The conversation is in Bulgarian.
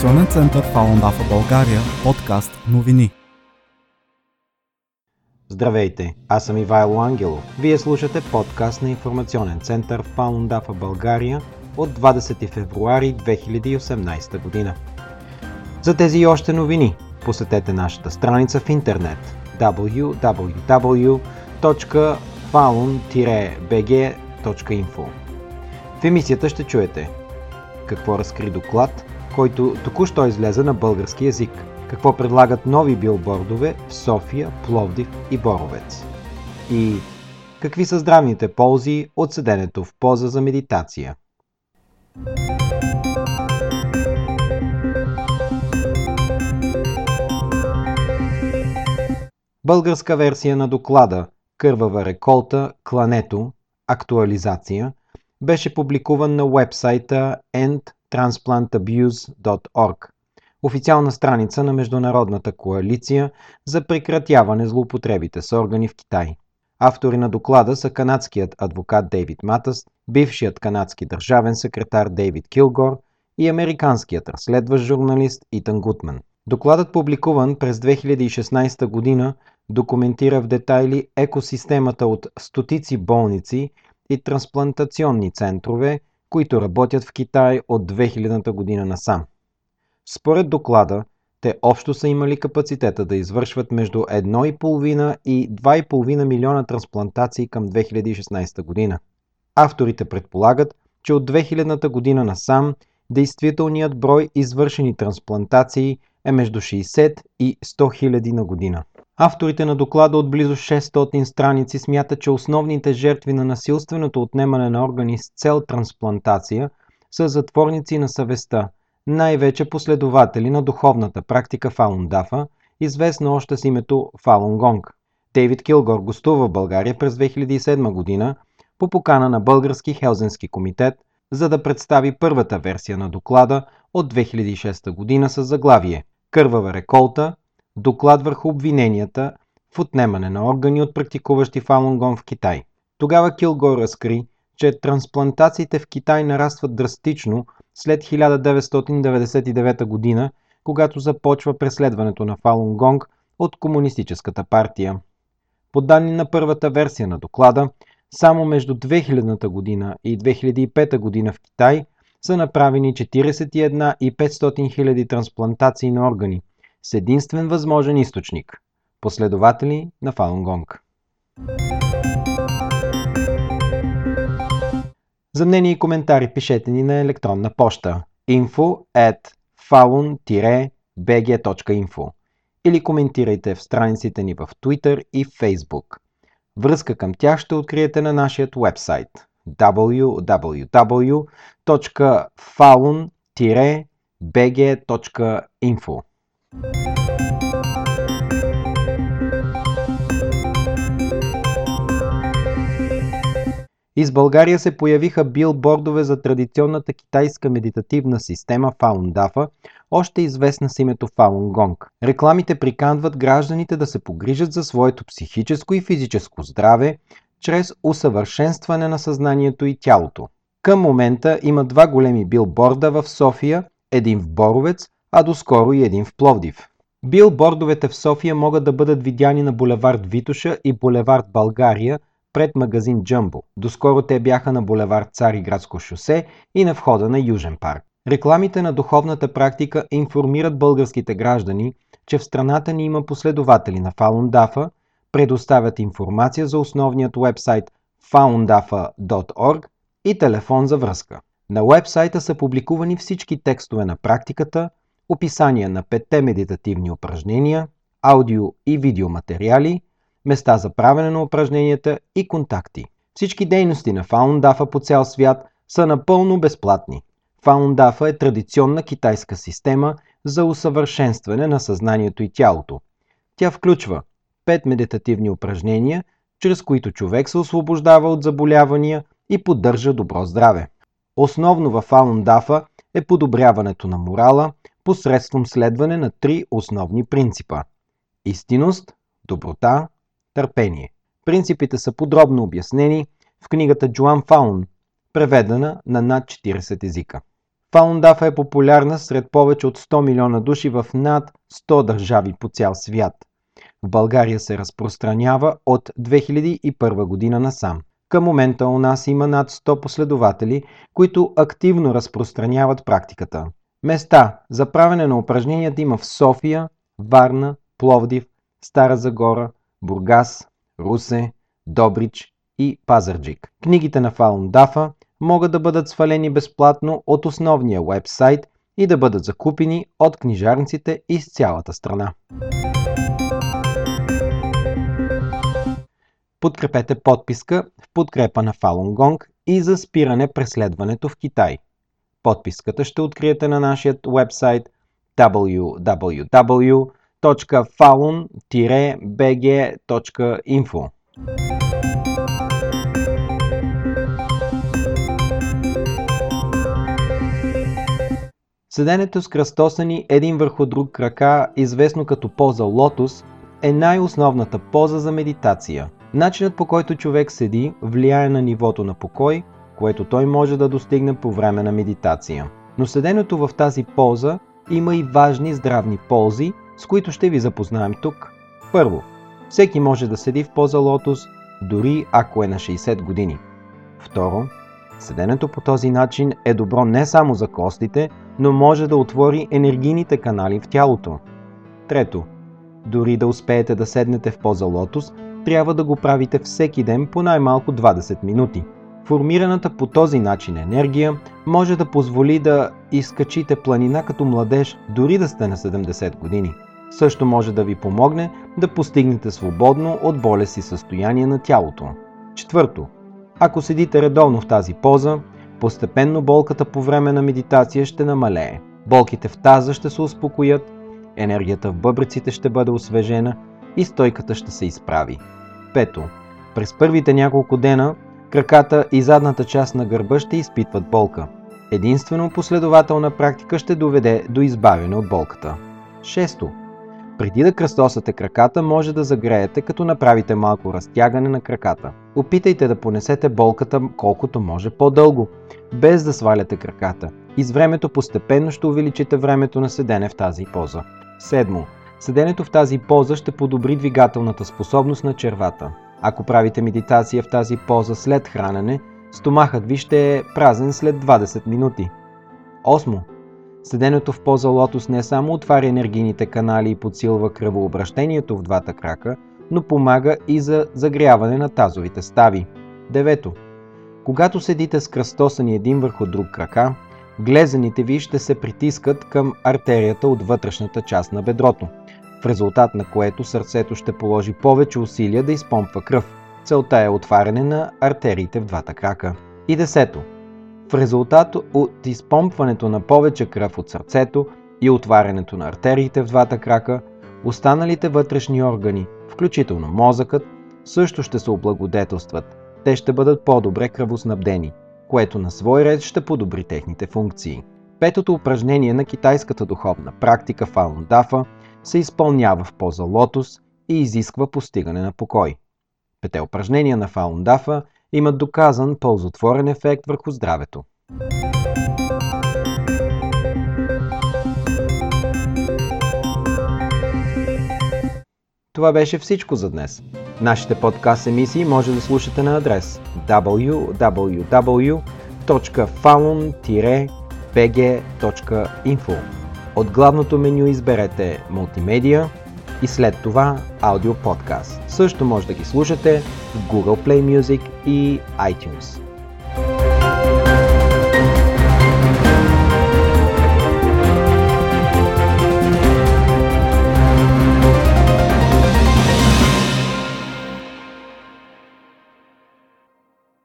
Информационен център Фалун Дафа България, подкаст новини. Здравейте, аз съм Ивайло Ангелов. Вие слушате подкаст на Информационен център Фалун Дафа България от 20 февруари 2018 година. За тези и още новини посетете нашата страница в интернет www.falun-bg.info В емисията ще чуете какво разкри доклад, който току-що излезе на български язик, какво предлагат нови билбордове в София, Пловдив и Боровец. И какви са здравните ползи от седенето в поза за медитация. Българска версия на доклада Кървава реколта, клането, актуализация беше публикуван на вебсайта endtransplantabuse.org, официална страница на Международната коалиция за прекратяване злоупотребите с органи в Китай. Автори на доклада са канадският адвокат Дейвид Матъс, бившият канадски държавен секретар Дейвид Килгор и американският разследващ журналист Итан Гутман. Докладът, публикуван през 2016 година, документира в детайли екосистемата от стотици болници и трансплантационни центрове, които работят в Китай от 2000 година насам. Според доклада, те общо са имали капацитета да извършват между 1,5 и 2,5 милиона трансплантации към 2016 година. Авторите предполагат, че от 2000 година насам действителният брой извършени трансплантации е между 60 и 100 хиляди на година. Авторите на доклада от близо 600 страници смятат, че основните жертви на насилственото отнемане на органи с цел трансплантация са затворници на съвестта, най-вече последователи на духовната практика Фалун Дафа, известна още с името Фалун Гонг. Дейвид Килгор гостува в България през 2007 година по покана на Български Хелзенски комитет, за да представи първата версия на доклада от 2006 година с заглавие Кървава реколта доклад върху обвиненията в отнемане на органи от практикуващи Фалунгон в Китай. Тогава Килгор разкри, че трансплантациите в Китай нарастват драстично след 1999 година, когато започва преследването на Фалунгонг от Комунистическата партия. По данни на първата версия на доклада, само между 2000 година и 2005 година в Китай са направени 41 и 500 хиляди трансплантации на органи, с единствен възможен източник – последователи на Фалунгонг. За мнение и коментари пишете ни на електронна поща info at falun-bg.info или коментирайте в страниците ни в Twitter и Facebook. Връзка към тях ще откриете на нашия вебсайт www.falun-bg.info Из България се появиха билбордове за традиционната китайска медитативна система Фаундафа, още известна с името Falun Gong. Рекламите приканват гражданите да се погрижат за своето психическо и физическо здраве, чрез усъвършенстване на съзнанието и тялото. Към момента има два големи билборда в София, един в Боровец, а доскоро и един в Пловдив. Билбордовете в София могат да бъдат видяни на булевард Витуша и булевард България пред магазин Джъмбо. Доскоро те бяха на булевард Цариградско шосе и на входа на Южен парк. Рекламите на духовната практика информират българските граждани, че в страната ни има последователи на Фалун Дафа, предоставят информация за основният вебсайт foundafa.org и телефон за връзка. На вебсайта са публикувани всички текстове на практиката, описания на петте медитативни упражнения, аудио и видеоматериали, места за правене на упражненията и контакти. Всички дейности на Фаундафа по цял свят са напълно безплатни. Фаундафа е традиционна китайска система за усъвършенстване на съзнанието и тялото. Тя включва 5 медитативни упражнения, чрез които човек се освобождава от заболявания и поддържа добро здраве. Основно в Фаундафа е подобряването на морала посредством следване на три основни принципа – истинност, доброта, търпение. Принципите са подробно обяснени в книгата Джоан Фаун, преведена на над 40 езика. Dafa е популярна сред повече от 100 милиона души в над 100 държави по цял свят. В България се разпространява от 2001 година насам. Към момента у нас има над 100 последователи, които активно разпространяват практиката. Места за правене на упражненията има в София, Варна, Пловдив, Стара Загора, Бургас, Русе, Добрич и Пазарджик. Книгите на Фалун Дафа могат да бъдат свалени безплатно от основния вебсайт и да бъдат закупени от книжарниците из цялата страна. Подкрепете подписка в подкрепа на Gong и за спиране преследването в Китай. Подписката ще откриете на нашия вебсайт www.falun-bg.info. Седенето с кръстосани един върху друг крака, известно като поза лотос, е най-основната поза за медитация. Начинът по който човек седи влияе на нивото на покой, което той може да достигне по време на медитация. Но седенето в тази поза има и важни здравни ползи, с които ще ви запознаем тук. Първо, всеки може да седи в поза лотос, дори ако е на 60 години. Второ, седенето по този начин е добро не само за костите, но може да отвори енергийните канали в тялото. Трето, дори да успеете да седнете в поза лотос, трябва да го правите всеки ден по най-малко 20 минути. Формираната по този начин енергия може да позволи да изкачите планина като младеж, дори да сте на 70 години. Също може да ви помогне да постигнете свободно от болести състояние на тялото. Четвърто, ако седите редовно в тази поза, постепенно болката по време на медитация ще намалее. Болките в таза ще се успокоят, енергията в бъбреците ще бъде освежена и стойката ще се изправи. Пето. През първите няколко дена краката и задната част на гърба ще изпитват болка. Единствено последователна практика ще доведе до избавяне от болката. Шесто. Преди да кръстосате краката, може да загреете, като направите малко разтягане на краката. Опитайте да понесете болката колкото може по-дълго, без да сваляте краката. И с времето постепенно ще увеличите времето на седене в тази поза. Седмо. Седенето в тази поза ще подобри двигателната способност на червата. Ако правите медитация в тази поза след хранене, стомахът ви ще е празен след 20 минути. Осмо. Седенето в поза лотос не само отваря енергийните канали и подсилва кръвообращението в двата крака, но помага и за загряване на тазовите стави. Девето. Когато седите с кръстосани един върху друг крака, глезените ви ще се притискат към артерията от вътрешната част на бедрото, в резултат на което сърцето ще положи повече усилия да изпомпва кръв. Целта е отваряне на артериите в двата крака. И десето. В резултат от изпомпването на повече кръв от сърцето и отварянето на артериите в двата крака, останалите вътрешни органи, включително мозъкът, също ще се облагодетелстват. Те ще бъдат по-добре кръвоснабдени, което на свой ред ще подобри техните функции. Петото упражнение на китайската духовна практика Фалун Дафа се изпълнява в поза лотос и изисква постигане на покой. Пете упражнения на Фалун Дафа имат доказан ползотворен ефект върху здравето. Това беше всичко за днес. Нашите подкаст емисии може да слушате на адрес www.falun-bg.info От главното меню изберете Мултимедия и след това аудио подкаст. Също може да ги слушате в Google Play Music и iTunes.